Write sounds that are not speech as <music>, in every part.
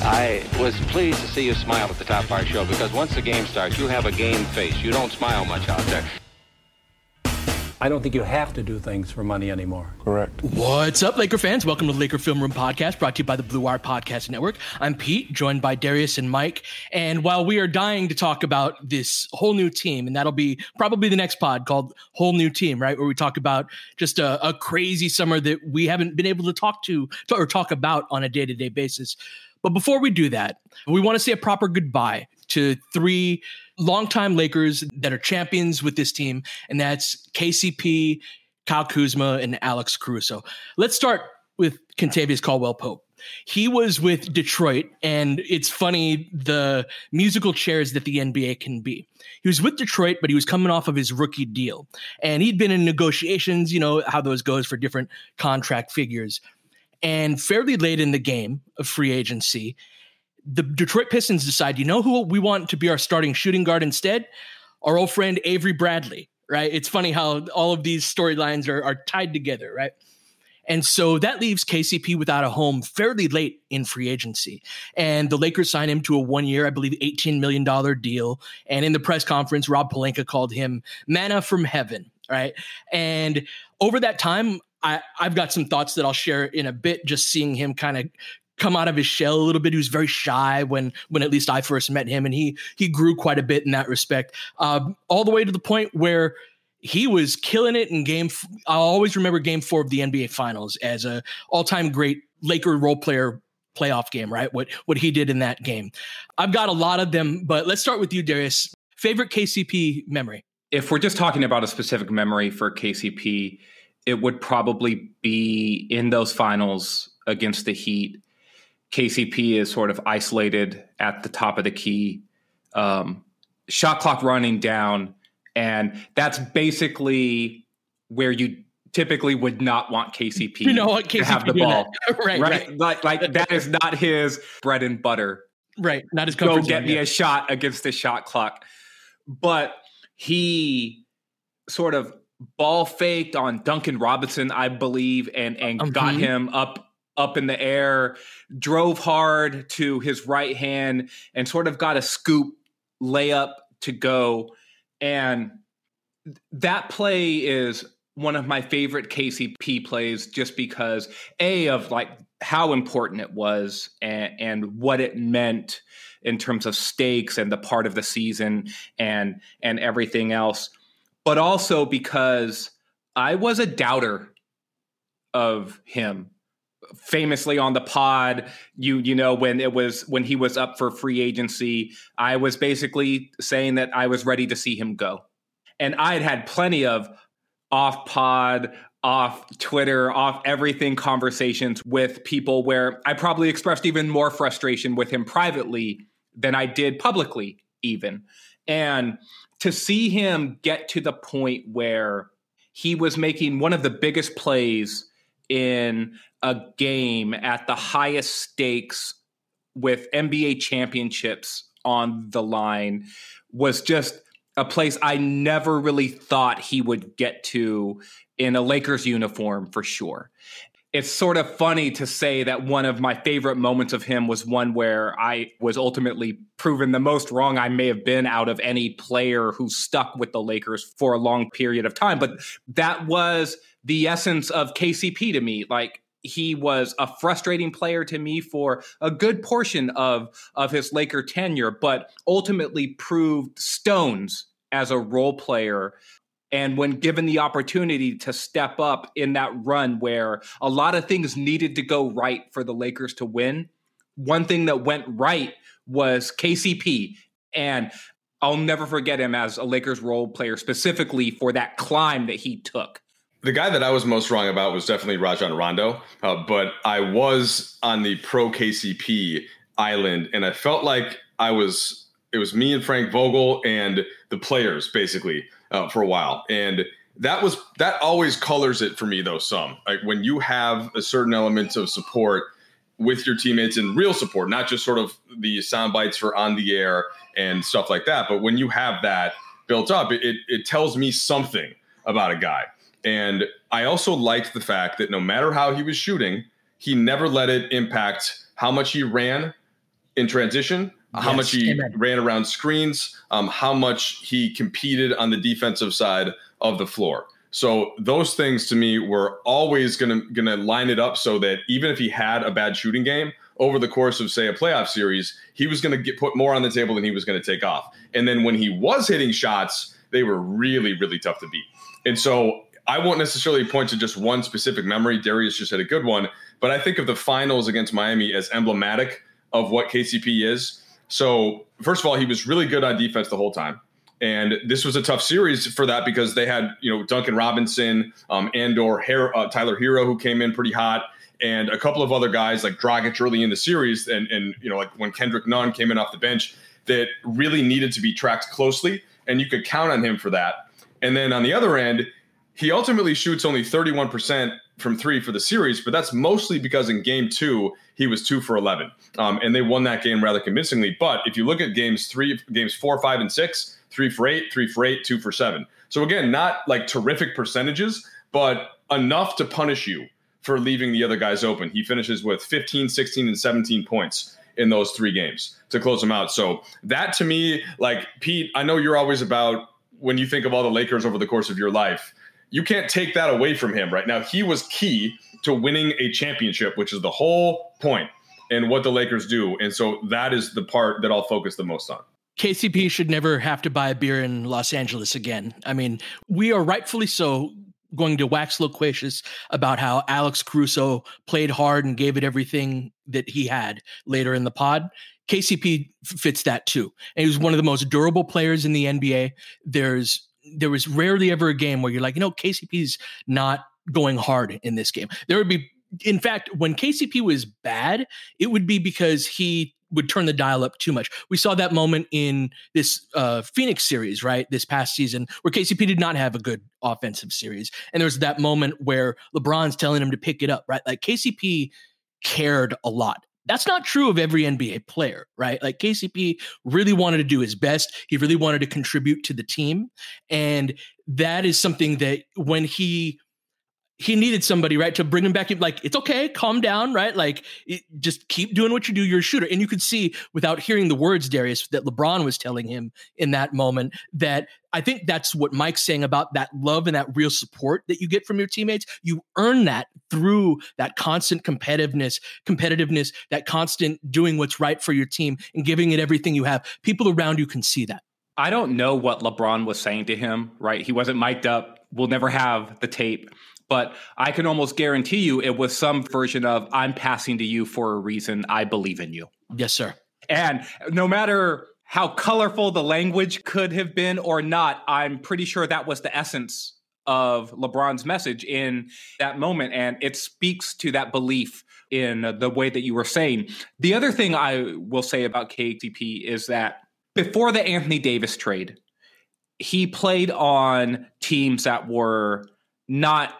I was pleased to see you smile at the top of our show because once the game starts, you have a game face. You don't smile much out there. I don't think you have to do things for money anymore. Correct. What's up, Laker fans? Welcome to the Laker Film Room Podcast, brought to you by the Blue Wire Podcast Network. I'm Pete, joined by Darius and Mike. And while we are dying to talk about this whole new team, and that'll be probably the next pod called Whole New Team, right? Where we talk about just a, a crazy summer that we haven't been able to talk to or talk about on a day to day basis. But before we do that, we want to say a proper goodbye to three longtime Lakers that are champions with this team, and that's KCP, Kyle Kuzma, and Alex Caruso. Let's start with Kentavious Caldwell Pope. He was with Detroit, and it's funny the musical chairs that the NBA can be. He was with Detroit, but he was coming off of his rookie deal, and he'd been in negotiations. You know how those goes for different contract figures. And fairly late in the game of free agency, the Detroit Pistons decide, you know who we want to be our starting shooting guard instead? Our old friend Avery Bradley, right? It's funny how all of these storylines are, are tied together, right? And so that leaves KCP without a home fairly late in free agency. And the Lakers signed him to a one year, I believe, $18 million deal. And in the press conference, Rob Pelinka called him manna from heaven, right? And over that time, I, I've got some thoughts that I'll share in a bit, just seeing him kind of come out of his shell a little bit. He was very shy when when at least I first met him, and he he grew quite a bit in that respect. Um, all the way to the point where he was killing it in game. F- I'll always remember Game Four of the NBA Finals as a all time great Laker role player playoff game. Right, what what he did in that game. I've got a lot of them, but let's start with you, Darius. Favorite KCP memory? If we're just talking about a specific memory for KCP, it would probably be in those finals against the Heat KCP is sort of isolated at the top of the key, um, shot clock running down, and that's basically where you typically would not want KCP, you know what, KCP to have the ball. <laughs> right, right, right. Like, like that is not his bread and butter. Right, not his Go get zone, me yeah. a shot against the shot clock, but he sort of ball faked on Duncan Robinson, I believe, and and got Mhm. him up up in the air, drove hard to his right hand, and sort of got a scoop layup to go. And that play is one of my favorite KCP plays just because a of like how important it was and, and what it meant in terms of stakes and the part of the season and and everything else but also because I was a doubter of him famously on the pod you you know when it was when he was up for free agency I was basically saying that I was ready to see him go and I had had plenty of off pod off Twitter, off everything conversations with people where I probably expressed even more frustration with him privately than I did publicly, even. And to see him get to the point where he was making one of the biggest plays in a game at the highest stakes with NBA championships on the line was just a place I never really thought he would get to in a Lakers uniform for sure. It's sort of funny to say that one of my favorite moments of him was one where I was ultimately proven the most wrong I may have been out of any player who stuck with the Lakers for a long period of time. But that was the essence of KCP to me. Like, he was a frustrating player to me for a good portion of of his Laker tenure, but ultimately proved stones as a role player. And when given the opportunity to step up in that run where a lot of things needed to go right for the Lakers to win, one thing that went right was KCP. And I'll never forget him as a Lakers role player, specifically for that climb that he took. The guy that I was most wrong about was definitely Rajon Rondo, uh, but I was on the pro KCP island, and I felt like I was. It was me and Frank Vogel and the players basically uh, for a while, and that was that always colors it for me though. Some like when you have a certain element of support with your teammates and real support, not just sort of the sound bites for on the air and stuff like that, but when you have that built up, it, it, it tells me something about a guy. And I also liked the fact that no matter how he was shooting, he never let it impact how much he ran in transition, yes, how much he amen. ran around screens, um, how much he competed on the defensive side of the floor. So those things to me were always gonna gonna line it up so that even if he had a bad shooting game over the course of say a playoff series, he was gonna get put more on the table than he was gonna take off. And then when he was hitting shots, they were really really tough to beat. And so I won't necessarily point to just one specific memory. Darius just had a good one, but I think of the finals against Miami as emblematic of what KCP is. So, first of all, he was really good on defense the whole time. And this was a tough series for that because they had, you know, Duncan Robinson, um, and or Her- uh, Tyler Herro, who came in pretty hot, and a couple of other guys like Dragic early in the series, and and you know, like when Kendrick Nunn came in off the bench, that really needed to be tracked closely, and you could count on him for that. And then on the other end, he ultimately shoots only 31% from three for the series, but that's mostly because in game two, he was two for 11. Um, and they won that game rather convincingly. But if you look at games three, games four, five, and six, three for eight, three for eight, two for seven. So again, not like terrific percentages, but enough to punish you for leaving the other guys open. He finishes with 15, 16, and 17 points in those three games to close them out. So that to me, like Pete, I know you're always about when you think of all the Lakers over the course of your life you can't take that away from him right now. He was key to winning a championship, which is the whole point and what the Lakers do. And so that is the part that I'll focus the most on. KCP should never have to buy a beer in Los Angeles again. I mean, we are rightfully so going to wax loquacious about how Alex Caruso played hard and gave it everything that he had later in the pod. KCP fits that too. And he was one of the most durable players in the NBA. There's there was rarely ever a game where you're like, you know, KCP's not going hard in this game. There would be, in fact, when KCP was bad, it would be because he would turn the dial up too much. We saw that moment in this uh, Phoenix series, right? This past season, where KCP did not have a good offensive series. And there's that moment where LeBron's telling him to pick it up, right? Like KCP cared a lot. That's not true of every NBA player, right? Like KCP really wanted to do his best. He really wanted to contribute to the team. And that is something that when he he needed somebody right to bring him back like it's okay calm down right? Like it, just keep doing what you do you're a shooter. And you could see without hearing the words darius that lebron was telling him in that moment that i think that's what mike's saying about that love and that real support that you get from your teammates. You earn that through that constant competitiveness competitiveness that constant doing what's right for your team and giving it everything you have. People around you can see that. I don't know what LeBron was saying to him, right? He wasn't mic'd up. We'll never have the tape but I can almost guarantee you it was some version of I'm passing to you for a reason. I believe in you. Yes, sir. And no matter how colorful the language could have been or not, I'm pretty sure that was the essence of LeBron's message in that moment. And it speaks to that belief in the way that you were saying. The other thing I will say about KCP is that before the Anthony Davis trade, he played on teams that were not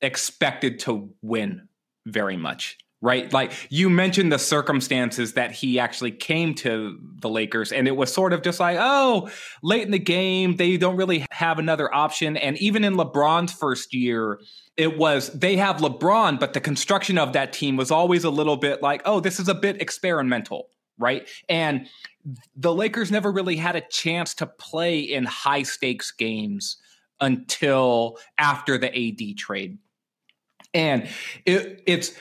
expected to win very much right? Like you mentioned the circumstances that he actually came to the Lakers, and it was sort of just like, oh, late in the game, they don't really have another option. And even in LeBron's first year, it was they have LeBron, but the construction of that team was always a little bit like, oh, this is a bit experimental, right? And the Lakers never really had a chance to play in high stakes games until after the AD trade. And it, it's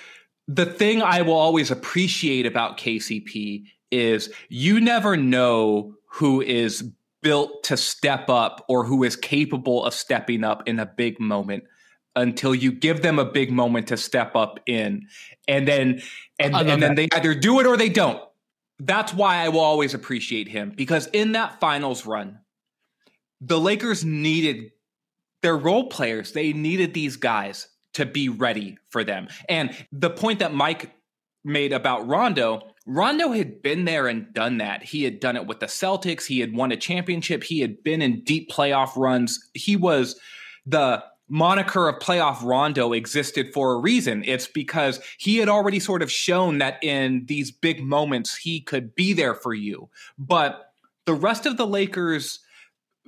the thing I will always appreciate about KCP is you never know who is built to step up or who is capable of stepping up in a big moment until you give them a big moment to step up in. And then and, and then they either do it or they don't. That's why i will always appreciate him because in that finals run the lakers needed their role players. They needed these guys to be ready for them. And the point that mike made about rondo rondo had been there and done that. He had done it with the celtics. He had won a championship. He had been in deep playoff runs. He was the moniker of playoff Rondo existed for a reason. It's because he had already sort of shown that in these big moments he could be there for you. But the rest of the Lakers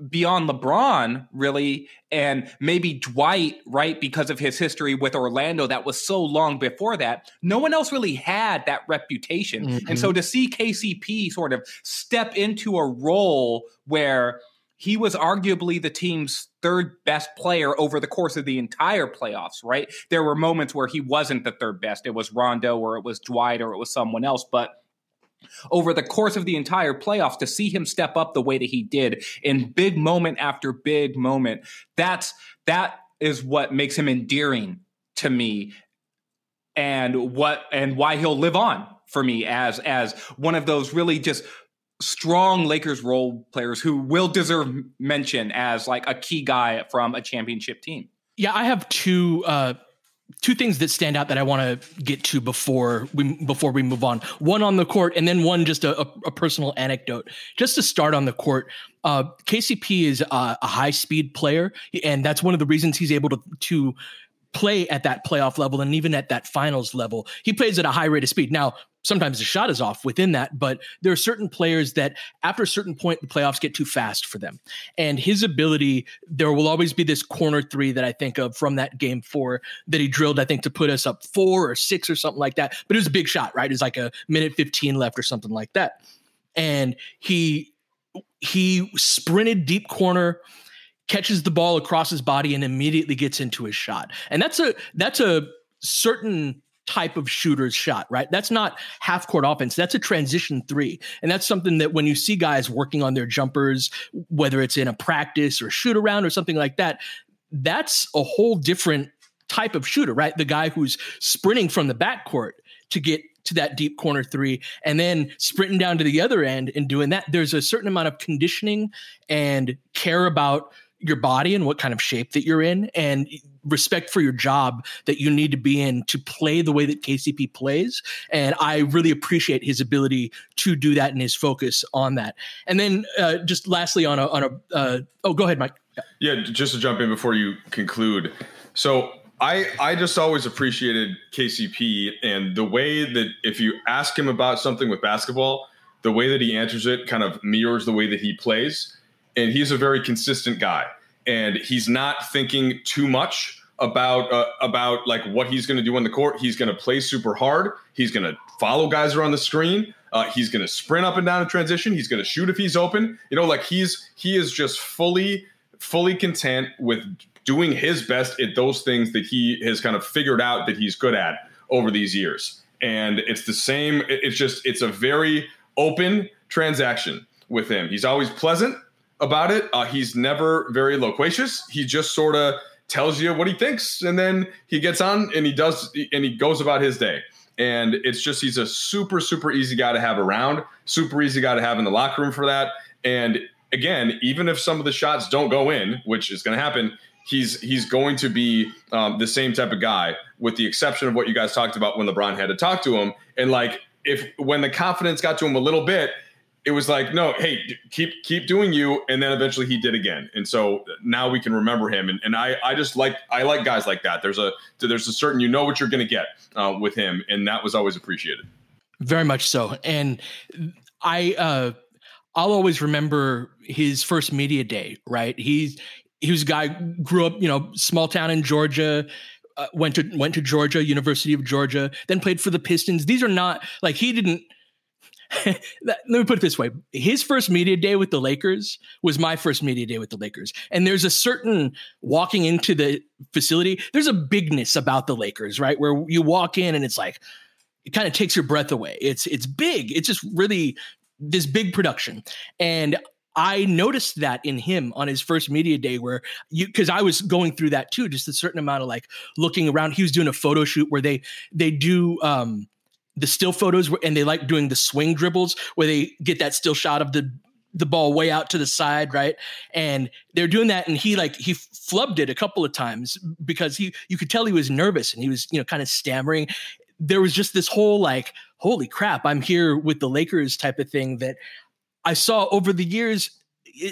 beyond LeBron, really, and maybe Dwight, right, because of his history with Orlando that was so long before that, no one else really had that reputation. Mm-hmm. And so to see KCP sort of step into a role where he was arguably the team's third best player over the course of the entire playoffs, right? There were moments where he wasn't the third best. It was Rondo or it was Dwight or it was someone else. But over the course of the entire playoffs, to see him step up the way that he did in big moment after big moment, that's that is what makes him endearing to me and what and why he'll live on for me as as one of those really just strong Lakers role players who will deserve mention as like a key guy from a championship team. Yeah, I have two uh two things that stand out that I want to get to before we before we move on. One on the court, and then one just a, a personal anecdote. Just to start on the court, uh, KCP is a, a high speed player, and that's one of the reasons he's able to to play at that playoff level and even at that finals level. He plays at a high rate of speed. Now, sometimes the shot is off within that, but there are certain players that after a certain point, the playoffs get too fast for them. And his ability, there will always be this corner three that I think of from that game four that he drilled, I think, to put us up four or six or something like that. But it was a big shot, right? It was like a minute 15 left or something like that. And he, he sprinted deep corner catches the ball across his body and immediately gets into his shot. And that's a that's a certain type of shooter's shot, right? That's not half court offense. That's a transition three. And that's something that when you see guys working on their jumpers, whether it's in a practice or shoot around or something like that, that's a whole different type of shooter, right? The guy who's sprinting from the backcourt to get to that deep corner three and then sprinting down to the other end and doing that. There's a certain amount of conditioning and care about your body and what kind of shape that you're in and respect for your job that you need to be in to play the way that KCP plays. And I really appreciate his ability to do that and his focus on that. And then uh, just lastly on a, on a, uh, oh, go ahead, Mike. Yeah. yeah, just to jump in before you conclude. So I, I just always appreciated KCP and the way that if you ask him about something with basketball, the way that he answers it kind of mirrors the way that he plays and he's a very consistent guy and he's not thinking too much about uh, about like what he's going to do on the court. He's going to play super hard. He's going to follow guys around the screen. Uh, he's going to sprint up and down in transition. He's going to shoot if he's open. You know, like he's he is just fully fully content with doing his best at those things that he has kind of figured out that he's good at over these years. And it's the same. It's just it's a very open transaction with him. He's always pleasant about it. Uh, he's never very loquacious. He just sort of tells you what he thinks, and then he gets on and he does and he goes about his day. And it's just he's a super super easy guy to have around, super easy guy to have in the locker room for that. And again, even if some of the shots don't go in, which is going to happen, he's he's going to be um, the same type of guy, with the exception of what you guys talked about when LeBron had to talk to him. And like if when the confidence got to him a little bit, it was like, no, hey, keep keep doing you, and then eventually he did again, and so now we can remember him. And, and I I just like I like guys like that. There's a there's a certain you know what you're going to get uh, with him, and that was always appreciated. Very much so, and I uh, I'll always remember his first media day. Right, he's he was a guy grew up you know small town in Georgia. Uh, went to went to Georgia, University of Georgia, then played for the Pistons. These are not like he didn't <laughs> let me put it this way. His first media day with the lakers was my first media day with the lakers. And there's a certain walking into the facility there's a bigness about the lakers right? Where you walk in and it's like it kind of takes your breath away. It's it's big. It's just really this big production. And I noticed that in him on his first media day where you because I was going through that too, just a certain amount of like looking around. He was doing a photo shoot where they they do um the still photos and they like doing the swing dribbles where they get that still shot of the the ball way out to the side, right? And they're doing that, and he like he flubbed it a couple of times because he you could tell he was nervous and he was you know kind of stammering. There was just this whole like, holy crap, I'm here with the Lakers type of thing that I saw over the years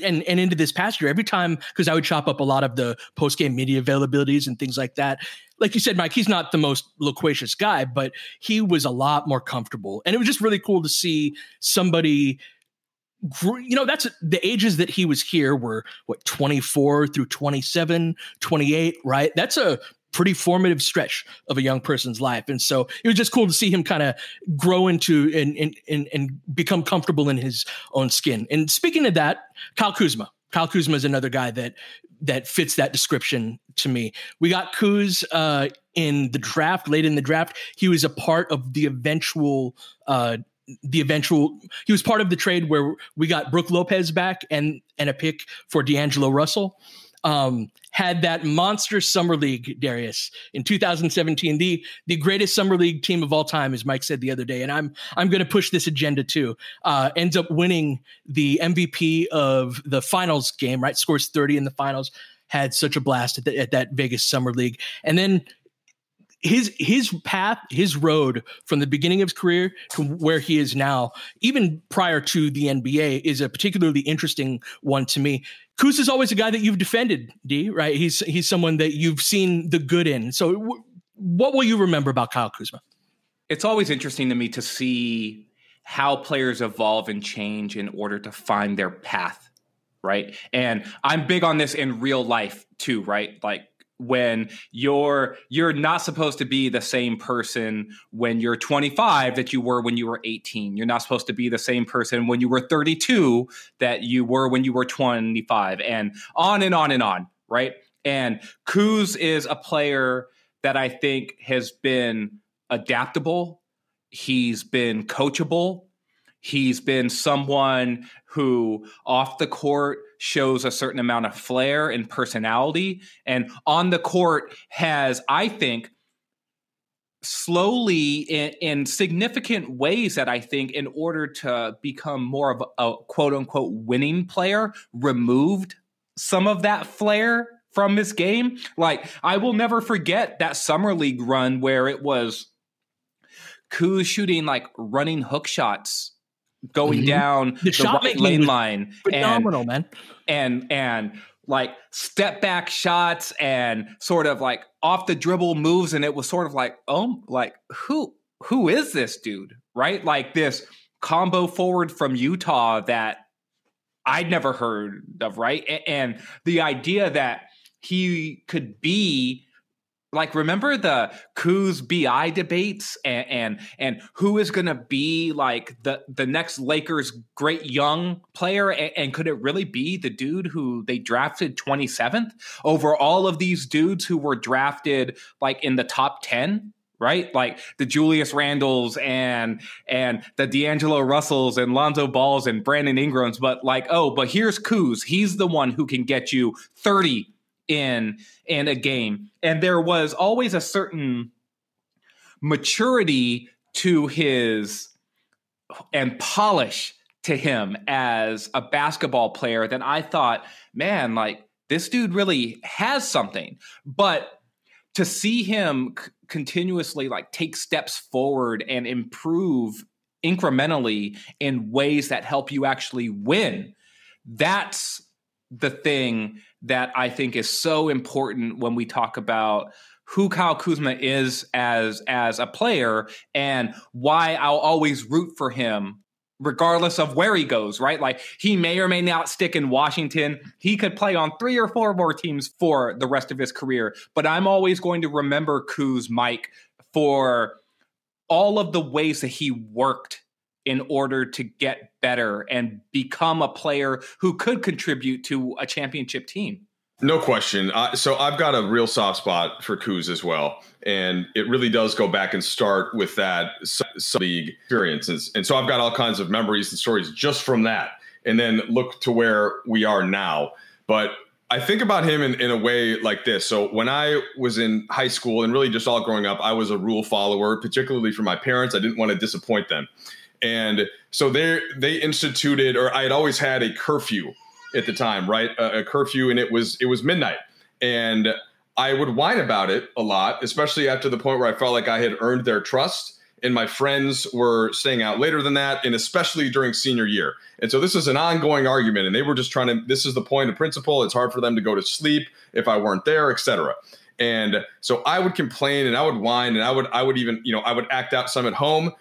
and and into this past year every time because I would chop up a lot of the post game media availabilities and things like that. Like you said, Mike, he's not the most loquacious guy, but he was a lot more comfortable, and it was just really cool to see somebody. You know, that's the ages that he was here were what 24 through 27, 28, right? That's a pretty formative stretch of a young person's life. And so it was just cool to see him kind of grow into and, and, and, and become comfortable in his own skin. And speaking of that, Kyle Kuzma. Kyle Kuzma is another guy that that fits that description to me. We got Kuz uh, in the draft, late in the draft. He was a part of the eventual uh, the eventual he was part of the trade where we got Brook Lopez back and and a pick for D'Angelo Russell um, had that monster summer league, Darius, in 2017. The the greatest summer league team of all time, as Mike said the other day, and I'm I'm going to push this agenda too. Uh, ends up winning the MVP of the finals game. Right, scores 30 in the finals. Had such a blast at, the, at that Vegas summer league, and then his his path, his road from the beginning of his career to where he is now, even prior to the NBA, is a particularly interesting one to me. Kuz is always a guy that you've defended, D. Right? He's he's someone that you've seen the good in. So, w- what will you remember about Kyle Kuzma? It's always interesting to me to see how players evolve and change in order to find their path, right? And I'm big on this in real life too, right? Like when you're you're not supposed to be the same person when you're 25 that you were when you were 18 you're not supposed to be the same person when you were 32 that you were when you were 25 and on and on and on right? And Kuz is a player that I think has been adaptable. He's been coachable. He's been someone who off the court shows a certain amount of flair and personality, and on the court has, I think, slowly in, in, significant ways that I think, in order to become more of a, quote unquote winning player, removed some of that flair from this game. Like, I will never forget that summer league run where it was Kuz shooting like running hook shots going mm-hmm. down the, the right lane line. Phenomenal, and, man. And and like step back shots and sort of like off the dribble moves, and it was sort of like, oh, like who who is this dude? Right? Like this combo forward from Utah that I'd never heard of, right? And the idea that he could be like remember the Kuz BI debates and and, and who is going to be like the the next Lakers great young player and, and, could it really be the dude who they drafted 27th over all of these dudes who were drafted like in the top 10 right? Like the Julius Randles and and the D'Angelo Russells and Lonzo Balls and Brandon Ingrams but like oh but here's Kuz. He's the one who can get you 30 in in a game and there was always a certain maturity to his and polish to him as a basketball player that I thought man like this dude really has something but to see him c- continuously like take steps forward and improve incrementally in ways that help you actually win. That's the thing that I think is so important when we talk about who Kyle Kuzma is as as a player and why I'll always root for him regardless of where he goes, right? Like he may or may not stick in Washington. He could play on three or four more teams for the rest of his career, but I'm always going to remember Kuz Mike for all of the ways that he worked in order to get better and become a player who could contribute to a championship team. No question. So I've got a real soft spot for Kuz as well, and it really does go back and start with that league experiences. And so I've got all kinds of memories and stories just from that, and then look to where we are now. But I think about him in, in a way like this. So when I was in high school and really just all growing up, I was a rule follower, particularly for my parents. I didn't want to disappoint them. And so they they instituted, or I had always had a curfew at the time, right? A, a curfew, and it was it was midnight, and I would whine about it a lot, especially after the point where I felt like I had earned their trust. And my friends were staying out later than that, and especially during senior year. And so this is an ongoing argument, and they were just trying to. This is the point of principle. It's hard for them to go to sleep if I weren't there, etc. And so I would complain and I would whine and I would I would even you know I would act out some at home,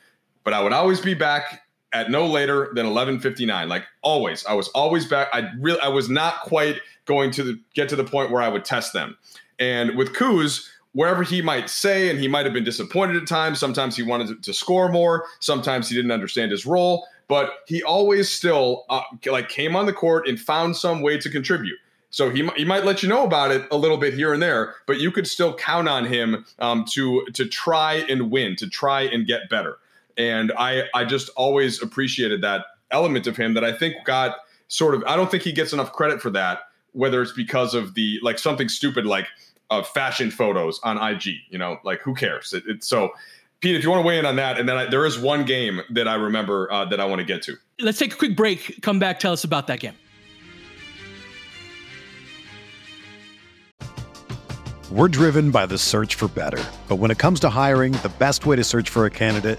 but I would always be back at no later than 11:59 like always. I was always back. I really I was not quite going to the, get to the point where I would test them. And with Kuz wherever he might say and he might have been disappointed at times sometimes he wanted to, to score more sometimes he didn't understand his role but he always still uh, like came on the court and found some way to contribute. So he, he might let you know about it a little bit here and there, but you could still count on him um, to to try and win, to try and get better. And I I just always appreciated that element of him that I think got sort of I don't think he gets enough credit for that, whether it's because of the like something stupid like uh, fashion photos on IG, you know, like who cares? It, it, so Pete, if you want to weigh in on that, and then I, there is one game that I remember uh, that I want to get to. Let's take a quick break. Come back. Tell us about that game. We're driven by the search for better, but when it comes to hiring, the best way to search for a candidate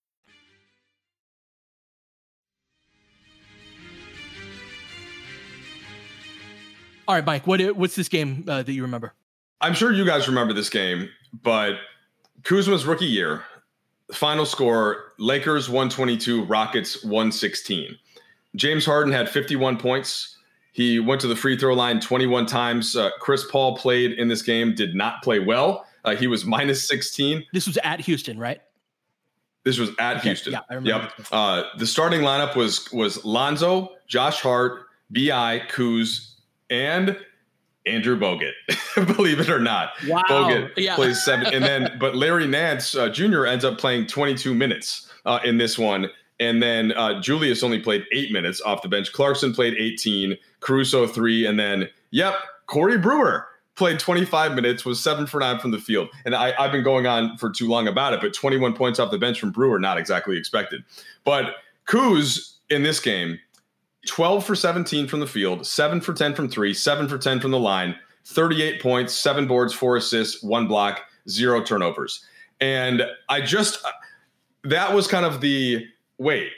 All right, Mike. What what's this game uh, that you remember? I'm sure you guys remember this game, but Kuzma's rookie year, final score: Lakers 122, Rockets 116. James Harden had 51 points. He went to the free throw line 21 times. Uh, Chris Paul played in this game, did not play well. Uh, he was minus 16. This was at Houston, right? This was at okay, Houston. Yeah, I remember. Yep. Uh, the starting lineup was was Lonzo, Josh Hart, Bi, Kuz, and Andrew Bogut, <laughs> believe it or not. Wow. Bogut yeah. plays seven. And then, <laughs> but Larry Nance uh, Jr. ends up playing 22 minutes uh, in this one. And then uh, Julius only played eight minutes off the bench. Clarkson played 18, Caruso three. And then, yep, Corey Brewer played 25 minutes, was seven for nine from the field. And I, have been going on for too long about it, but 21 points off the bench from Brewer, not exactly expected. But Kuz in this game, 12 for 17 from the field, seven for 10 from three, seven for 10 from the line, 38 points, seven boards, four assists, one block, zero turnovers. And I just, that was kind of the wait,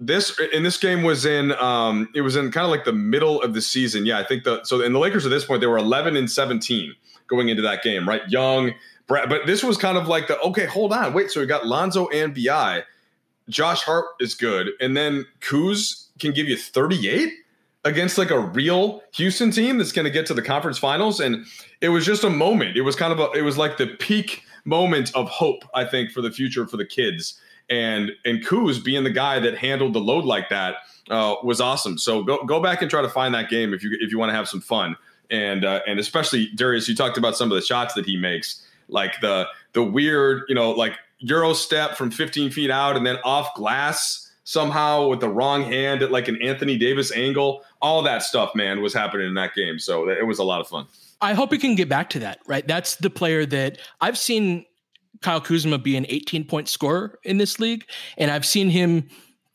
this in this game was in um it was in kind of like the middle of the season. Yeah, I think the so in the Lakers at this point they were 11 and 17 going into that game, right? Young, but this was kind of like the okay, hold on, wait. So we got Lonzo and Bi. Josh Hart is good, and then Kuz can give you 38 against like a real Houston team that's going to get to the conference finals, and it was just a moment. It was kind of a it was like the peak moment of hope, I think, for the future for the kids and and Kuz being the guy that handled the load like that uh, was awesome. So go go back and try to find that game if you if you want to have some fun. And uh, and especially Darius, you talked about some of the shots that he makes, like the the weird, you know, like euro step from 15 feet out and then off glass somehow with the wrong hand at like an Anthony Davis angle. All that stuff, man, was happening in that game. So it was a lot of fun. I hope he can get back to that. Right, that's the player that I've seen Kyle Kuzma be an 18 point scorer in this league. And I've seen him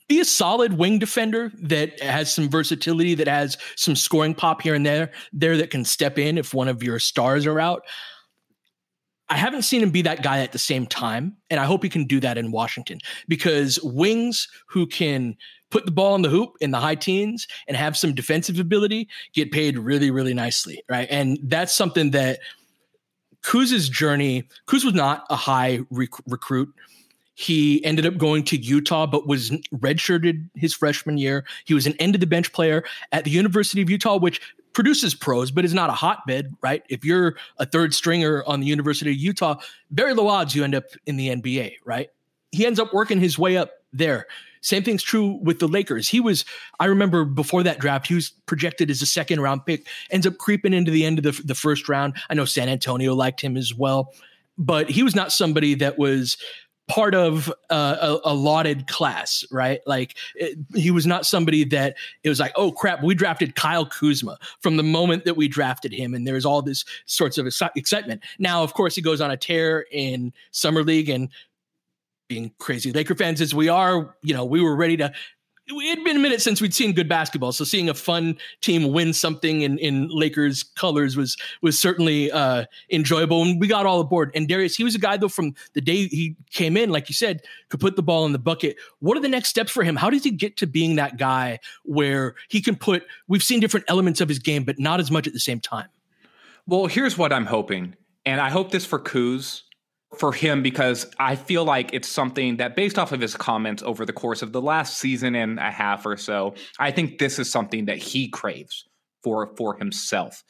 be a solid wing defender that has some versatility, that has some scoring pop here and there, there that can step in if one of your stars are out. I haven't seen him be that guy at the same time, and I hope he can do that in Washington because wings who can put the ball in the hoop in the high teens and have some defensive ability get paid really, really nicely, right? And that's something that Kuz's journey, Kuz was not a high rec- recruit. He ended up going to Utah, but was redshirted his freshman year. He was an end of the bench player at the University of Utah, which produces pros, but is not a hotbed, right? If you're a third stringer on the University of Utah, very low odds you end up in the NBA, right? He ends up working his way up there. Same thing's true with the Lakers. He was, I remember before that draft, he was projected as a second round pick, ends up creeping into the end of the, the first round. I know San Antonio liked him as well, but he was not somebody that was part of uh, a, a, lauded class, right? Like it, he was not somebody that it was like, oh crap, we drafted Kyle Kuzma from the moment that we drafted him, and there's all this sorts of excitement. Now, of course, he goes on a tear in summer league, and being crazy Laker fans as we are, you know, we were ready to. It had been a minute since we'd seen good basketball, so seeing a fun team win something in, in Lakers colors was was certainly uh, enjoyable, and we got all aboard. And Darius, he was a guy though from the day he came in, like you said, could put the ball in the bucket. What are the next steps for him? How does he get to being that guy where he can put? We've seen different elements of his game, but not as much at the same time. Well, here's what I'm hoping, and I hope this for Kuz for him because I feel like it's something that, based off of his comments over the course of the last season and a half or so, I think this is something that he craves for for himself,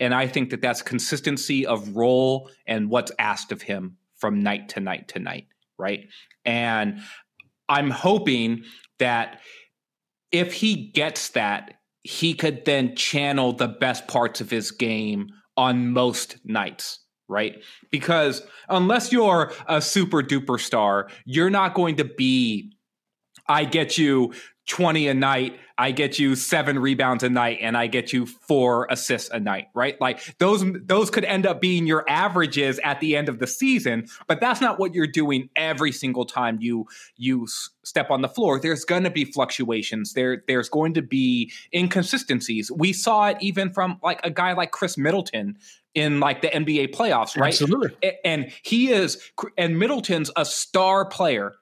and I think that that's consistency of role and what's asked of him from night to night to night, right? And I'm hoping that if he gets that, he could then channel the best parts of his game on most nights right? Because unless you're a super duper star, you're not going to be I get you 20 a night, I get you 7 rebounds a night and I get you 4 assists a night, right? Like those those could end up being your averages at the end of the season, but that's not what you're doing every single time you you step on the floor. There's going to be fluctuations. There there's going to be inconsistencies. We saw it even from like a guy like Khris Middleton in like the NBA playoffs, right? Absolutely. And he is, and Middleton's a star player.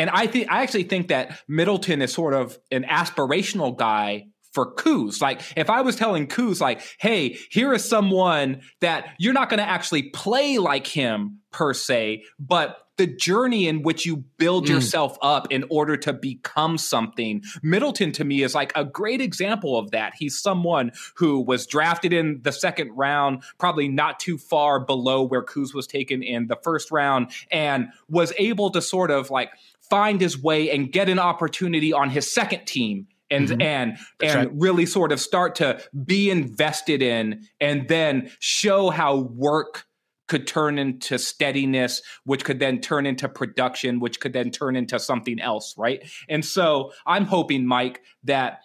And I think, I actually think that Middleton is sort of an aspirational guy for Kuz. Like, if I was telling Kuz, like, hey, here is someone that you're not going to actually play like him per se, but the journey in which you build mm. yourself up in order to become something. Middleton to me is like a great example of that. He's someone who was drafted in the second round, probably not too far below where Kuz was taken in the first round, and was able to sort of like find his way and get an opportunity on his second team and mm-hmm. and That's and right. really sort of start to be invested in and then show how work could turn into steadiness, which could then turn into production, which could then turn into something else, right? And so I'm hoping, Mike, that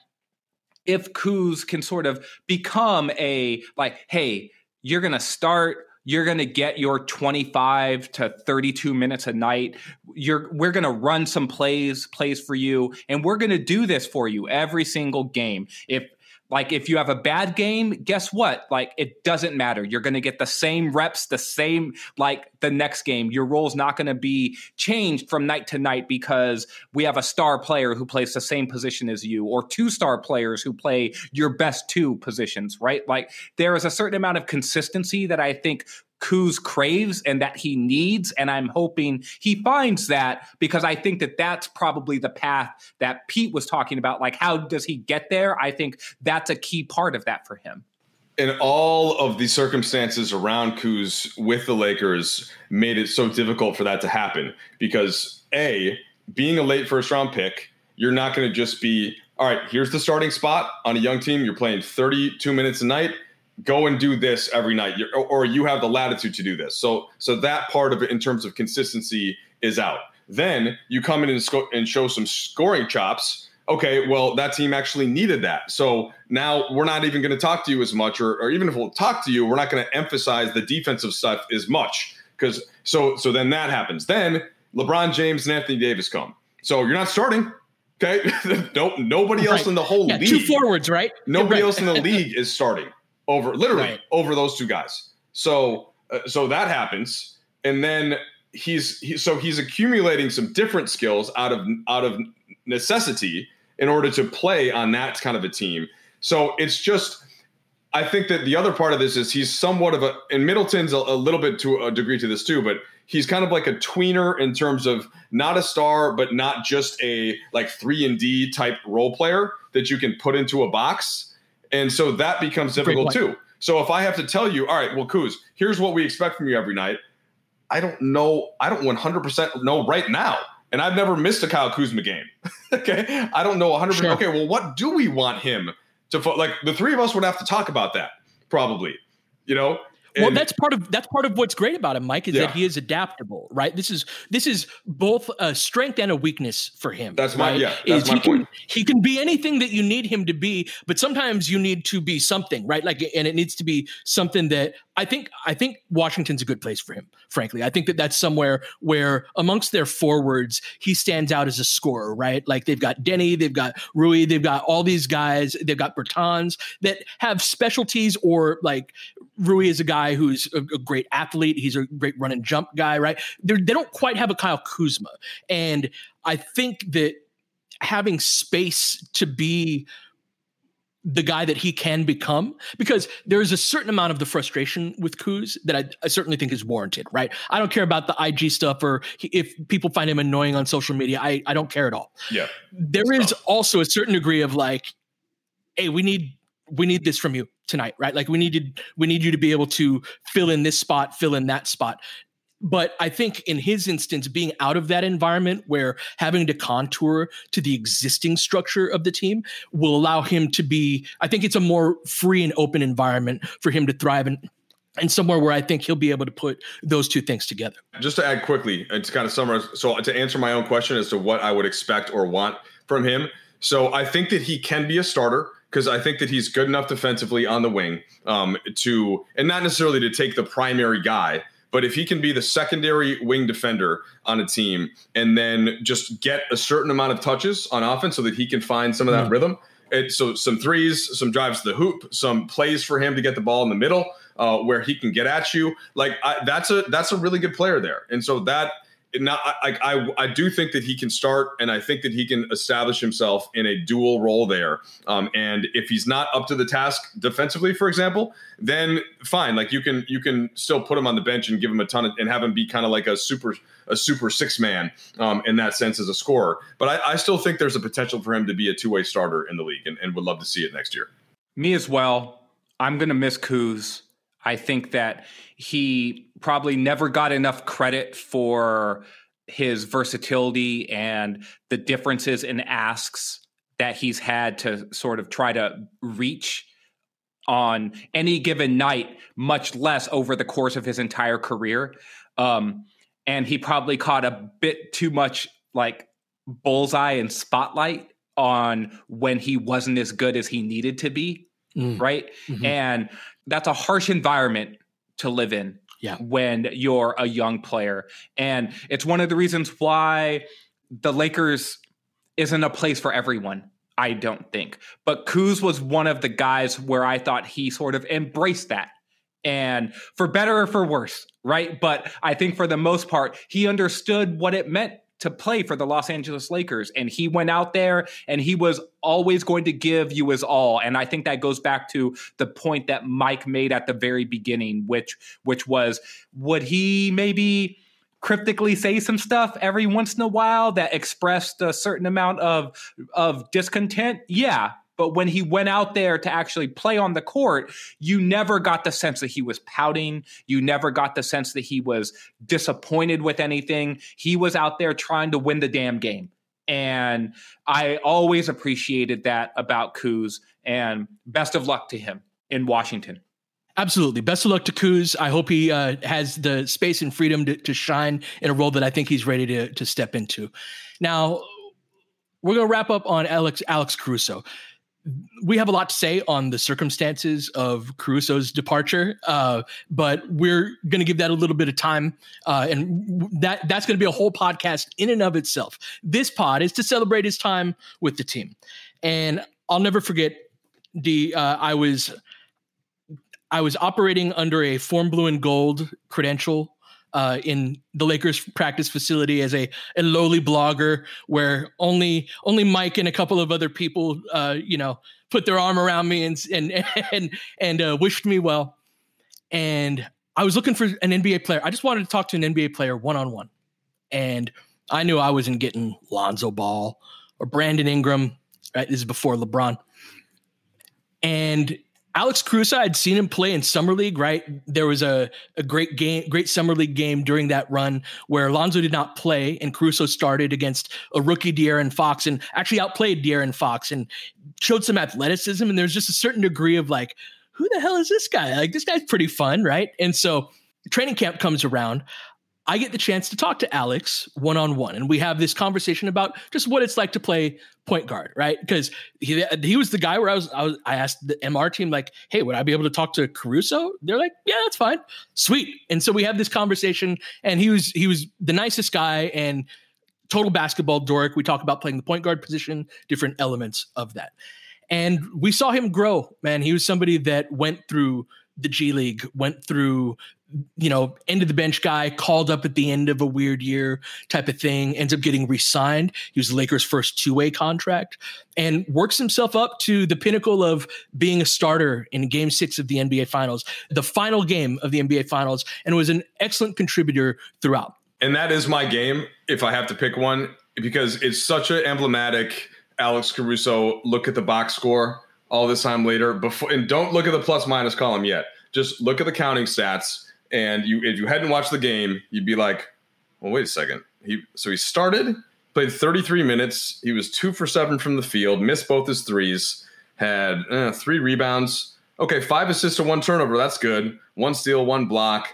if Kuz can sort of become a like, hey, you're going to start you're going to get your 25 to 32 minutes a night. You're we're going to run some plays plays for you and we're going to do this for you every single game. If like if you have a bad game, guess what? Like it doesn't matter. You're going to get the same reps, the same like the next game. Your role's not going to be changed from night to night because we have a star player who plays the same position as you or two star players who play your best two positions, right? Like there is a certain amount of consistency that I think Kuz craves and that he needs. And I'm hoping he finds that because I think that that's probably the path that Pete was talking about. Like, how does he get there? I think that's a key part of that for him. And all of the circumstances around Kuz with the Lakers made it so difficult for that to happen because, A, being a late first round pick, you're not going to just be, all right, here's the starting spot on a young team. You're playing 32 minutes a night go and do this every night. Or, or you have the latitude to do this. So so that part of it in terms of consistency is out. Then you come in and, sco- and show some scoring chops. Okay well that team actually needed that. So now we're not even going to talk to you as much or, or even if we'll talk to you we're not going to emphasize the defensive stuff as much. Because so so then that happens. Then lebron james and anthony davis come. So you're not starting okay? <laughs> Nope nobody else right. in the whole yeah, league two forwards right? Nobody right. else in the <laughs> league is starting over literally right. over those two guys. So uh, so that happens, and then he's he, so he's accumulating some different skills out of out of necessity in order to play on that kind of a team. So it's just. I think that the other part of this is he's somewhat of a, and Middleton's a, a little bit to a degree to this too, but he's kind of like a tweener in terms of not a star, but not just a like three and D type role player that you can put into a box and so that becomes difficult too. So if I have to tell you, all right, well, Kuz, here's what we expect from you every night. I don't know. I don't 100% know right now. And I've never missed a Kyle Kuzma game. <laughs> okay. I don't know 100%. Sure. Okay. Well, what do we want him to, fo- like, the three of us would have to talk about that probably, you know? Well, that's part of that's part of what's great about him, Mike, is yeah. that he is adaptable, right? This is this is both a strength and a weakness for him. That's my right? yeah. That's is my he point. Can, he can be anything that you need him to be, but sometimes you need to be something, right? Like, and it needs to be something that I think I think Washington's a good place for him. Frankly, I think that that's somewhere where amongst their forwards he stands out as a scorer, right? Like they've got Deni, they've got Rui, they've got all these guys, they've got Bertans that have specialties, or like Rui is a guy who's a, a great athlete. He's a great run and jump guy, right? They're, they do not quite have a Kyle Kuzma, and I think that having space to be the guy that he can become because there is a certain amount of the frustration with Kuz that I, I, certainly think is warranted, right? I don't care about the IG stuff or if people find him annoying on social media. I, I don't care at all. Yeah. There is also a certain degree of like, hey, we need we need this from you tonight, right? Like we needed we need you to be able to fill in this spot, fill in that spot but I think in his instance, being out of that environment where having to contour to the existing structure of the team will allow him to be, I think it's a more free and open environment for him to thrive and and somewhere where I think he'll be able to put those two things together. Just to add quickly and to kind of summarize, so to answer my own question as to what I would expect or want from him. So I think that he can be a starter because I think that he's good enough defensively on the wing um, to, and not necessarily to take the primary guy, but if he can be the secondary wing defender on a team and then just get a certain amount of touches on offense so that he can find some of that mm-hmm. rhythm, it, so some threes, some drives to the hoop, some plays for him to get the ball in the middle uh, where he can get at you. Like I, that's a that's a really good player there, and so that now I, I, I do think that he can start, and I think that he can establish himself in a dual role there. Um, and if he's not up to the task defensively, for example, then fine. Like you can you can still put him on the bench and give him a ton of, and have him be kind of like a super a super six man um, in that sense as a scorer. But I, I, still think there's a potential for him to be a two way starter in the league, and, and would love to see it next year. Me as well. I'm going to miss Kuz. I think that he probably never got enough credit for his versatility and the differences in asks that he's had to sort of try to reach on any given night, much less over the course of his entire career. Um, and he probably caught a bit too much like bullseye and spotlight on when he wasn't as good as he needed to be. Mm. Right. Mm-hmm. And that's a harsh environment to live in yeah. when you're a young player. And it's one of the reasons why the Lakers isn't a place for everyone. I don't think. But Kuz was one of the guys where I thought he sort of embraced that. And for better or for worse, right? But I think for the most part, he understood what it meant to play for the Los Angeles Lakers. And he went out there and he was always going to give you his all. And I think that goes back to the point that Mike made at the very beginning, which which was would he maybe cryptically say some stuff every once in a while that expressed a certain amount of of discontent? Yeah, but when he went out there to actually play on the court, you never got the sense that he was pouting. You never got the sense that he was disappointed with anything. He was out there trying to win the damn game. And I always appreciated that about Kuz. And best of luck to him in Washington. Absolutely. Best of luck to Kuz. I hope he uh, has the space and freedom to, to, shine in a role that I think he's ready to, to step into. Now, we're going to wrap up on Alex Alex Caruso we have a lot to say on the circumstances of Caruso's departure, uh, but we're going to give that a little bit of time, uh, and that that's going to be a whole podcast in and of itself. This pod is to celebrate his time with the team, and I'll never forget the uh, I was I was operating under a Forum Blue and Gold credential uh, in the Lakers practice facility as a, a lowly blogger, where only only Mike and a couple of other people, uh, you know, put their arm around me and and <laughs> and and uh, wished me well. And I was looking for an NBA player. I just wanted to talk to an NBA player one on one, and I knew I wasn't getting Lonzo Ball or Brandon Ingram. Right, this is before LeBron. And Alex Caruso, I'd seen him play in summer league. Right, there was a, a great game, great summer league game during that run where Lonzo did not play and Caruso started against a rookie De'Aaron Fox and actually outplayed De'Aaron Fox and showed some athleticism. And there's just a certain degree of like, who the hell is this guy? Like this guy's pretty fun, right? And so training camp comes around. I get the chance to talk to Alex one on one, and we have this conversation about just what it's like to play point guard, right? Because he he was the guy where I was I was I asked the MR team like, "Hey, would I be able to talk to Caruso?" They're like, "Yeah, that's fine, sweet." And so we have this conversation, and he was he was the nicest guy and total basketball dork. We talk about playing the point guard position, different elements of that, and we saw him grow. Man, he was somebody that went through the G League, went through you know, end of the bench guy, called up at the end of a weird year type of thing, ends up getting re signed. He was Lakers' first two way contract and works himself up to the pinnacle of being a starter in game six of the NBA Finals, the final game of the NBA Finals, and was an excellent contributor throughout. And that is my game, if I have to pick one, because it's such an emblematic Alex Caruso look at the box score all this time later before and don't look at the plus minus column yet. Just look at the counting stats and you if you hadn't watched the game, you'd be like, well, wait a second. He so he started, played 33 minutes. He was two for seven from the field, missed both his threes, had uh, three rebounds. Okay, five assists to one turnover. That's good. One steal, one block.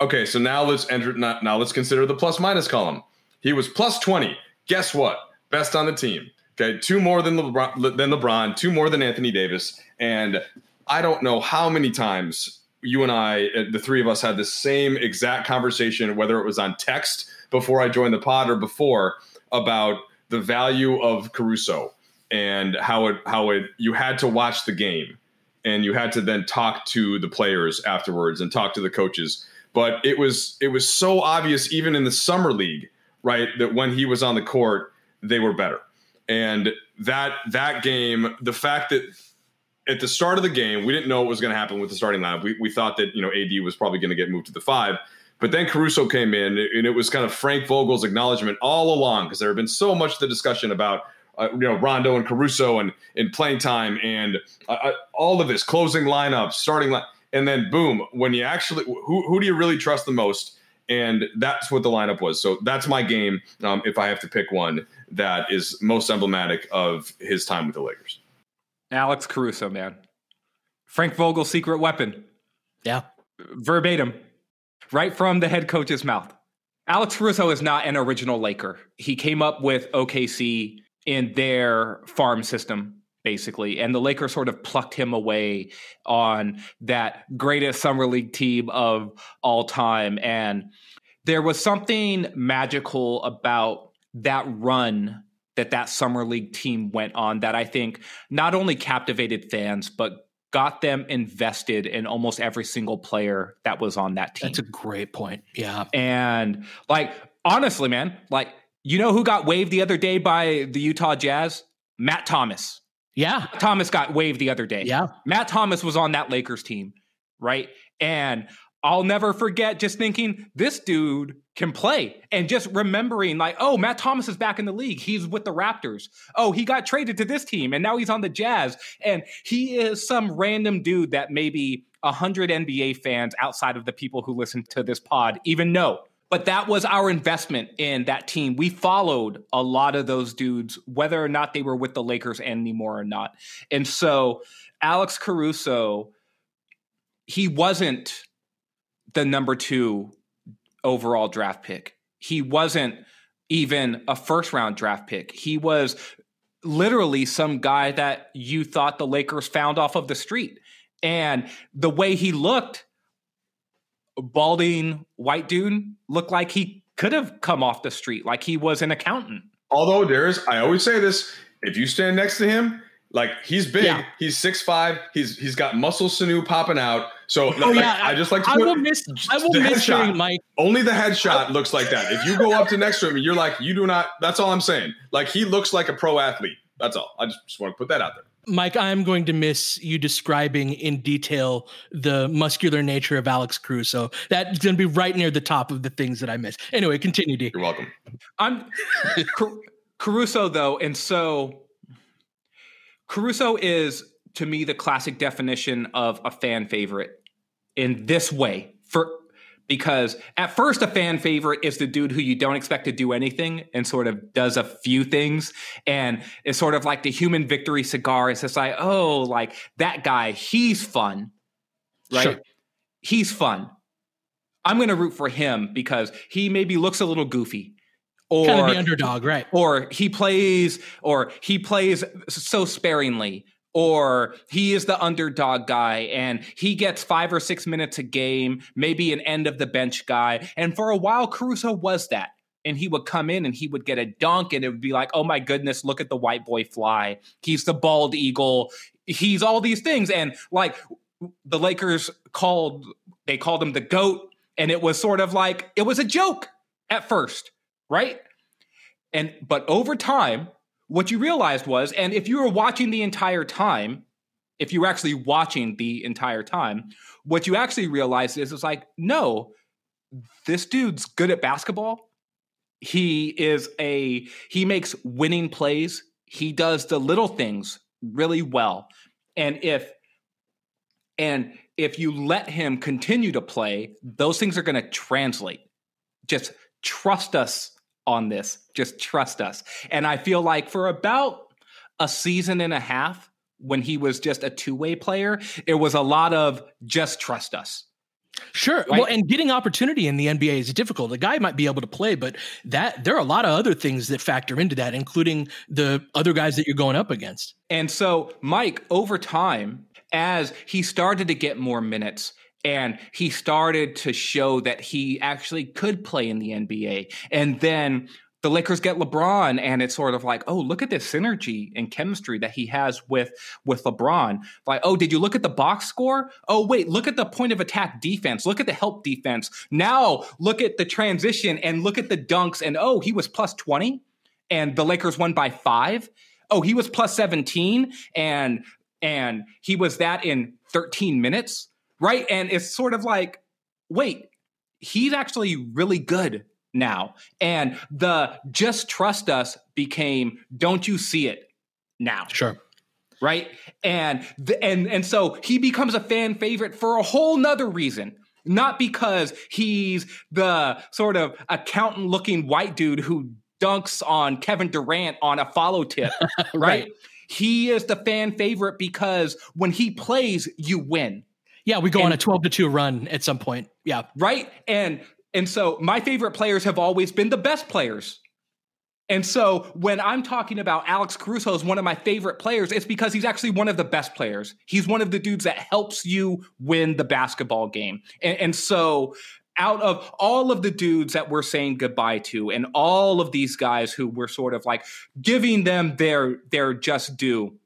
Okay, so now let's enter. Now let's consider the plus minus column. He was plus 20. Guess what? Best on the team. Okay, two more than LeBron, than LeBron, two more than Anthony Davis, and I don't know how many times you and I, uh, the three of us, had the same exact conversation, whether it was on text before I joined the pod or before, about the value of Caruso and how it how it you had to watch the game and you had to then talk to the players afterwards and talk to the coaches. But it was it was so obvious even in the summer league, right, that when he was on the court, they were better. And that that game, the fact that at the start of the game, we didn't know what was going to happen with the starting lineup. We, we thought that you know AD was probably going to get moved to the five, but then Caruso came in, and it was kind of Frank Vogel's acknowledgement all along because there had been so much the discussion about uh, you know Rondo and Caruso and in playing time and uh, uh, all of this closing lineup, starting line, and then boom, when you actually who who do you really trust the most? And that's what the lineup was. So that's my game. Um, if I have to pick one that is most emblematic of his time with the Lakers. Alex Caruso, man. Frank Vogel's secret weapon. Yeah. Verbatim, right from the head coach's mouth. Alex Caruso is not an original Laker. He came up with OKC in their farm system basically. And the Lakers sort of plucked him away on that greatest summer league team of all time. And there was something magical about that run that that summer league team went on that I think not only captivated fans, but got them invested in almost every single player that was on that team. That's a great point. Yeah. And like, honestly, man, like, you know who got waived the other day by the Utah Jazz? Matt Thomas. Yeah. Thomas got waived the other day. Yeah. Matt Thomas was on that Lakers team, right? And I'll never forget just thinking this dude can play and just remembering like, oh, Matt Thomas is back in the league. He's with the Raptors. Oh, he got traded to this team and now he's on the Jazz. And he is some random dude that maybe a hundred NBA fans outside of the people who listen to this pod even know. But that was our investment in that team. We followed a lot of those dudes, whether or not they were with the Lakers anymore or not. And so Alex Caruso, he wasn't the number two overall draft pick. He wasn't even a first round draft pick. He was literally some guy that you thought the Lakers found off of the street. And the way he looked, balding white dude, looked like he could have come off the street, like he was an accountant. Although there's, I always say this: if you stand next to him, like he's big, yeah. he's six five, he's he's got muscle sinew popping out. So oh, like, yeah, I just like to I will miss I will miss headshot. Mike. Only the headshot looks like that. If you go up to next to him and you're like, you do not. That's all I'm saying. Like he looks like a pro athlete. That's all. I just, just want to put that out there. Mike, I'm going to miss you describing in detail the muscular nature of Alex Caruso. That's going to be right near the top of the things that I miss. Anyway, continue, D. You're welcome. I'm <laughs> Caruso though, and so Caruso is to me the classic definition of a fan favorite in this way for because at first a fan favorite is the dude who you don't expect to do anything and sort of does a few things. And it's sort of like the human victory cigar. It's just like oh like that guy he's fun right? Sure. he's fun. I'm going to root for him because he maybe looks a little goofy or kind of the underdog right. or he plays or he plays so sparingly or he is the underdog guy and he gets five or six minutes a game, maybe an end of the bench guy. And for a while, Caruso was that. And he would come in and he would get a dunk, and it would be like, oh my goodness, look at the white boy fly. He's the bald eagle. He's all these things. And like the Lakers called, they called him the GOAT. And it was sort of like, it was a joke at first, right? And, but over time, what you realized was, and if you were watching the entire time, if you were actually watching the entire time, what you actually realized is it's like, no, this dude's good at basketball. He is a he makes winning plays. He does the little things really well. And if and if you let him continue to play, those things are going to translate. Just trust us on this. Just trust us. And I feel like for about a season and a half, when he was just a two way player, it was a lot of just trust us. Sure. Right? Well, and getting opportunity in the NBA is difficult. The guy might be able to play, but that there are a lot of other things that factor into that, including the other guys that you're going up against. And so, Mike, over time, as he started to get more minutes, and he started to show that he actually could play in the NBA. And then the Lakers get LeBron, and it's sort of like, oh, look at this synergy and chemistry that he has with with LeBron. Like, oh, did you look at the box score? Oh, wait, look at the point of attack defense. Look at the help defense. Now look at the transition and look at the dunks. And oh, he was plus twenty, and the Lakers won by five. Oh, he was plus seventeen, and and he was that in thirteen minutes right? And it's sort of like, wait, he's actually really good now. And the just trust us became don't you see it now? Sure. Right. And the, and and so he becomes a fan favorite for a whole nother reason. Not because he's the sort of accountant looking white dude who dunks on Kevin Durant on a follow tip, <laughs> right? right? He is the fan favorite because when he plays, you win. Yeah, we go and, on a 12 to 2 run at some point. Yeah. Right? And and so my favorite players have always been the best players. And so when I'm talking about Alex Caruso as one of my favorite players, it's because he's actually one of the best players. He's one of the dudes that helps you win the basketball game. And, and so out of all of the dudes that we're saying goodbye to and all of these guys who we're sort of like giving them their their just due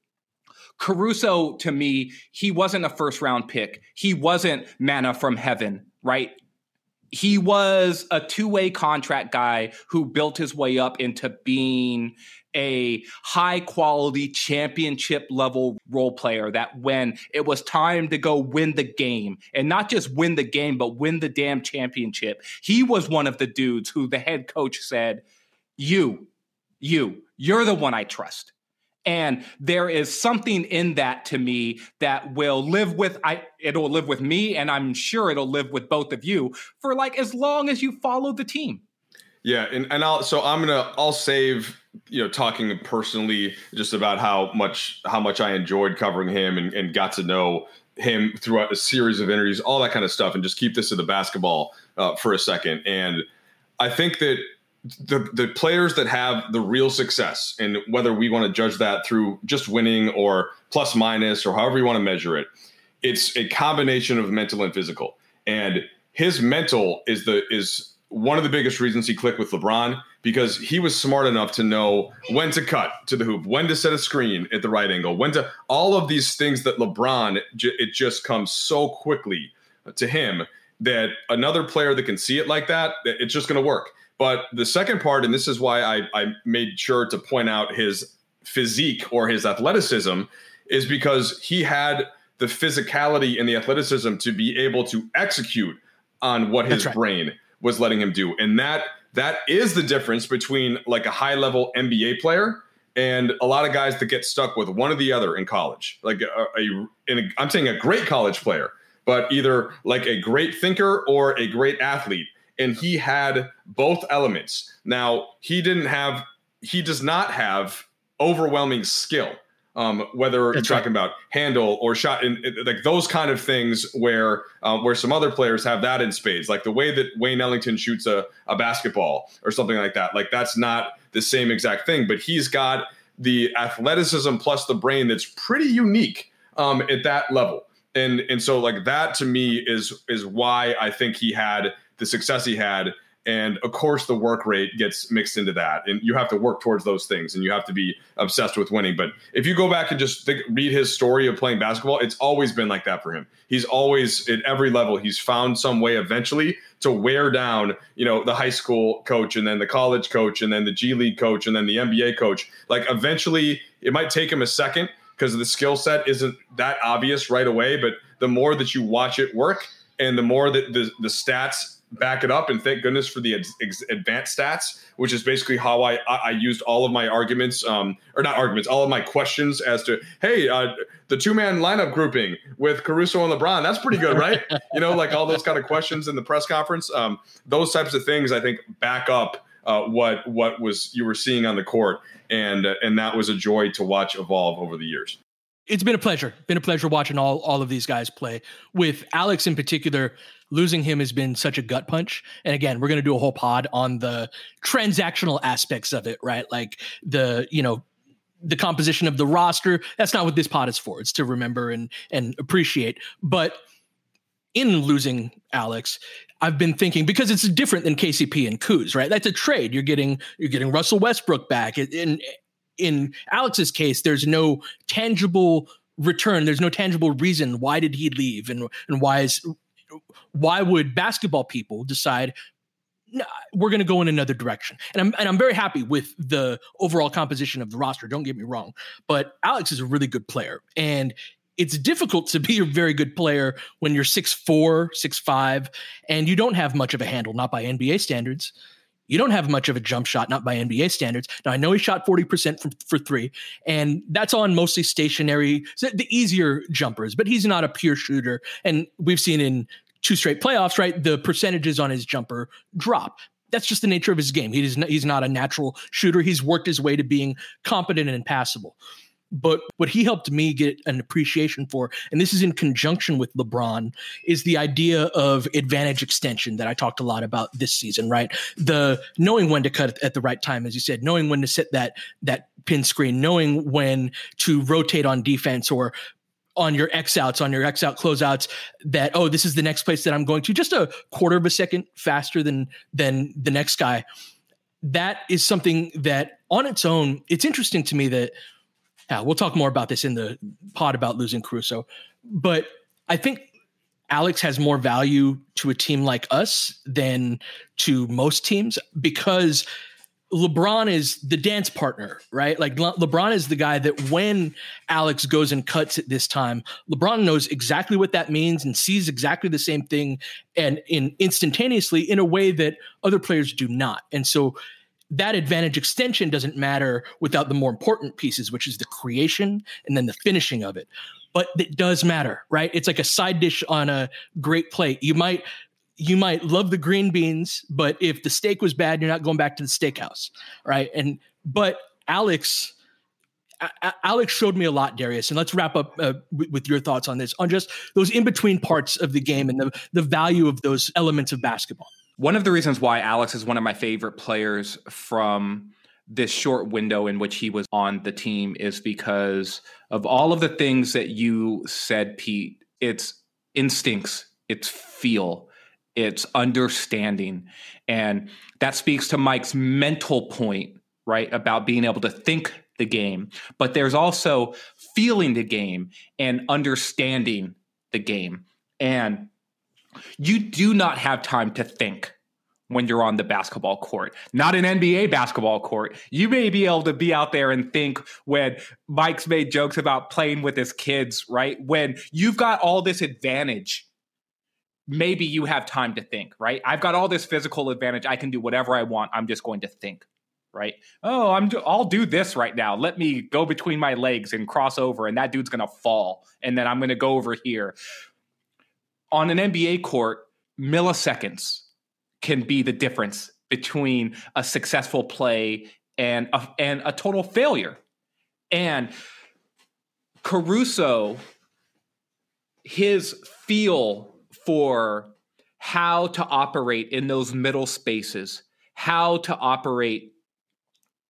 Caruso to me he wasn't a first round pick. He wasn't manna from heaven right? He was a two-way contract guy who built his way up into being a high quality championship level role player that when it was time to go win the game and not just win the game but win the damn championship he was one of the dudes who the head coach said you you you're the one i trust and there is something in that to me that will live with I it'll live with me and I'm sure it'll live with both of you for like as long as you follow the team. Yeah, and, and I'll so I'm gonna I'll save you know talking personally just about how much how much I enjoyed covering him and, and got to know him throughout a series of interviews, all that kind of stuff, and just keep this to the basketball uh, for a second. And I think that the the players that have the real success, and whether we want to judge that through just winning or plus minus or however you want to measure it, it's a combination of mental and physical. And his mental is the is one of the biggest reasons he clicked with LeBron because he was smart enough to know when to cut to the hoop, when to set a screen at the right angle, when to all of these things that LeBron it just comes so quickly to him that another player that can see it like that, it's just going to work. But the second part, and this is why I, I made sure to point out his physique or his athleticism, is because he had the physicality and the athleticism to be able to execute on what his right. brain was letting him do. And that that is the difference between like a high level NBA player and a lot of guys that get stuck with one or the other in college. Like a, a, a I'm saying a great college player, but either like a great thinker or a great athlete and he had both elements. Now, he didn't have, he does not have overwhelming skill. Um, whether That's you're talking right. about handle or shot, and like those kind of things, where uh, where some other players have that in spades, like the way that Wayne Ellington shoots a, a basketball or something like that. Like that's not the same exact thing, but he's got the athleticism plus the brain that's pretty unique um, at that level. And and so like that to me is is why I think he had the success he had. And of course, the work rate gets mixed into that. And you have to work towards those things and you have to be obsessed with winning. But if you go back and just think, read his story of playing basketball, it's always been like that for him. He's always, at every level, he's found some way eventually to wear down, you know, the high school coach and then the college coach and then the G League coach and then the NBA coach. Like eventually, it might take him a second because the skill set isn't that obvious right away. But the more that you watch it work and the more that the, the stats back it up and thank goodness for the ad- advanced stats which is basically how i i used all of my arguments um or not arguments all of my questions as to hey uh, the two man lineup grouping with caruso and lebron that's pretty good right? <laughs> You know like all those kind of questions in the press conference um those types of things i think back up uh, what what was you were seeing on the court and uh, and that was a joy to watch evolve over the years it's been a pleasure. Been a pleasure watching all all of these guys play. With Alex in particular, losing him has been such a gut punch. And again, we're going to do a whole pod on the transactional aspects of it, right? Like the, you know, the composition of the roster. That's not what this pod is for. It's to remember and and appreciate. But in losing Alex, I've been thinking because it's different than KCP and Kuz, right? That's a trade. You're getting you're getting Russell Westbrook back. In in Alex's case, there's no tangible return. There's no tangible reason why did he leave and and why is why would basketball people decide we're going to go in another direction. And I'm and I'm very happy with the overall composition of the roster. Don't get me wrong, but Alex is a really good player, and it's difficult to be a very good player when you're six four, six five, and you don't have much of a handle, not by NBA standards. You don't have much of a jump shot, not by NBA standards. Now I know he shot 40% for, for three, and that's on mostly stationary, the easier jumpers, but he's not a pure shooter. And we've seen in two straight playoffs, right? The percentages on his jumper drop. That's just the nature of his game. He is not, he's not a natural shooter. He's worked his way to being competent and passable. But what he helped me get an appreciation for, and this is in conjunction with LeBron, is the idea of advantage extension that I talked a lot about this season, right? The knowing when to cut at the right time, as you said, knowing when to set that that pin screen, knowing when to rotate on defense or on your X outs, on your X out closeouts, that oh, this is the next place that I'm going to, just a quarter of a second faster than than the next guy. That is something that on its own, it's interesting to me that yeah, we'll talk more about this in the pod about losing Caruso. But I think Alex has more value to a team like us than to most teams because LeBron is the dance partner, right? Like Le- LeBron is the guy that when Alex goes and cuts at this time, LeBron knows exactly what that means and sees exactly the same thing and in instantaneously in a way that other players do not. And so that advantage extension doesn't matter without the more important pieces, which is the creation and then the finishing of it. But it does matter, right? It's like a side dish on a great plate. You might you might love the green beans, but if the steak was bad, you're not going back to the steakhouse, right? And but Alex, Alex showed me a lot, Darius, and let's wrap up uh, with, with your thoughts on this, on just those in between parts of the game and the the value of those elements of basketball. One of the reasons why Alex is one of my favorite players from this short window in which he was on the team is because of all of the things that you said, Pete. It's instincts, it's feel, it's understanding. And that speaks to Mike's mental point, right? About being able to think the game. But there's also feeling the game and understanding the game. And you do not have time to think when you're on the basketball court. Not an NBA basketball court. You may be able to be out there and think when Mike's made jokes about playing with his kids, right? When you've got all this advantage, maybe you have time to think, right? I've got all this physical advantage. I can do whatever I want. I'm just going to think. Right? Oh, I'm. I'll do this right now. Let me go between my legs and cross over, and that dude's gonna fall, and then I'm gonna go over here on an NBA court, milliseconds can be the difference between a successful play and a, and a total failure. And Caruso, his feel for how to operate in those middle spaces, how to operate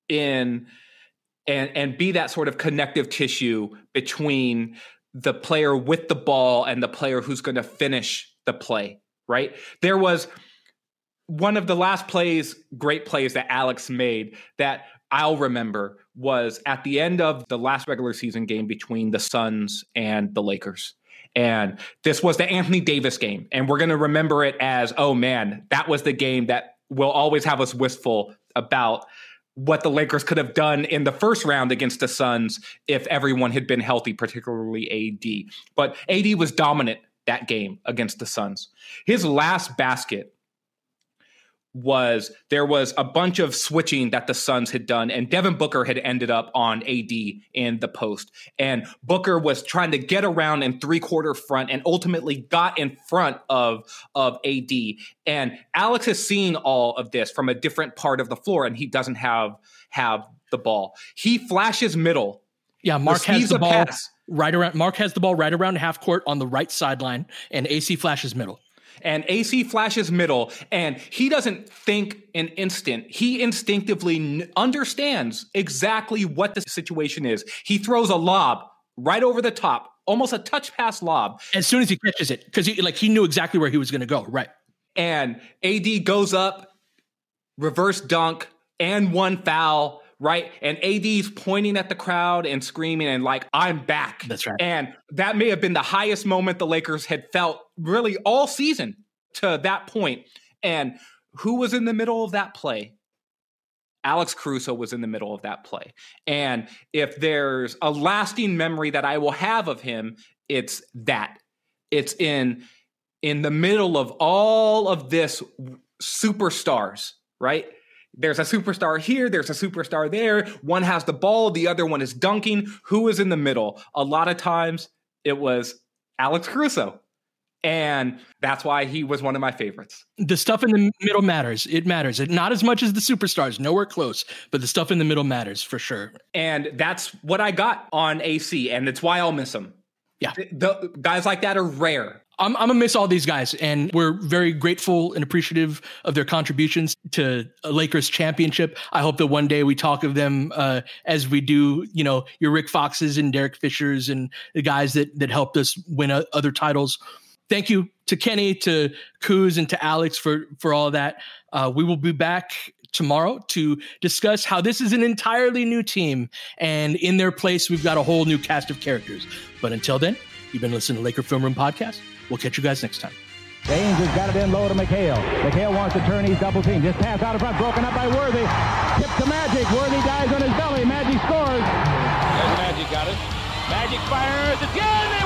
in and and be that sort of connective tissue between the player with the ball and the player who's going to finish the play, right? There was one of the last plays, great plays that Alex made that I'll remember was at the end of the last regular season game between the Suns and the Lakers. And this was the Anthony Davis game. And we're going to remember it as, oh man, that was the game that will always have us wistful about what the Lakers could have done in the first round against the Suns if everyone had been healthy, particularly AD. But AD was dominant that game against the Suns. His last basket was there was a bunch of switching that the Suns had done, and Devin Booker had ended up on AD in the post. And Booker was trying to get around in three quarter front and ultimately got in front of, of AD. And Alex has seen all of this from a different part of the floor, and he doesn't have have the ball. He flashes middle. Yeah, Marc has the ball pass. right around. Marc has the ball right around half court on the right sideline, and AC flashes middle and AC flashes middle, and he doesn't think an instant. He instinctively n- understands exactly what the situation is. He throws a lob right over the top, almost a touch pass lob. As soon as he catches it, because he like he knew exactly where he was going to go. Right. And AD goes up, reverse dunk, and one foul right? And AD's pointing at the crowd and screaming and like, I'm back. That's right. And that may have been the highest moment the Lakers had felt really all season to that point. And who was in the middle of that play? Alex Caruso was in the middle of that play. And if there's a lasting memory that I will have of him, it's that. It's in in the middle of all of this superstars, right? there's a superstar here, there's a superstar there. One has the ball, the other one is dunking. Who is in the middle? A lot of times it was Alex Caruso. And that's why he was one of my favorites. The stuff in the middle matters. It matters. It, not as much as the superstars, nowhere close, but the stuff in the middle matters for sure. And that's what I got on AC, and it's why I'll miss him. Yeah. The, the guys like that are rare. I'm, I'm gonna miss all these guys, and we're very grateful and appreciative of their contributions to a Lakers championship. I hope that one day we talk of them uh, as we do, you know, your Rick Foxes and Derek Fishers and the guys that that helped us win uh, other titles. Thank you to Kenny, to Kuz, and to Alex for for all that. Uh, we will be back tomorrow to discuss how this is an entirely new team, and in their place, we've got a whole new cast of characters. But until then, you've been listening to Laker Film Room Podcast. We'll catch you guys next time. James has got it in low to McHale. McHale wants to turn. He's double team. Just pass out in front. Broken up by Worthy. Tip to Magic. Worthy dies on his belly. Magic scores. There's Magic got it. Magic fires again.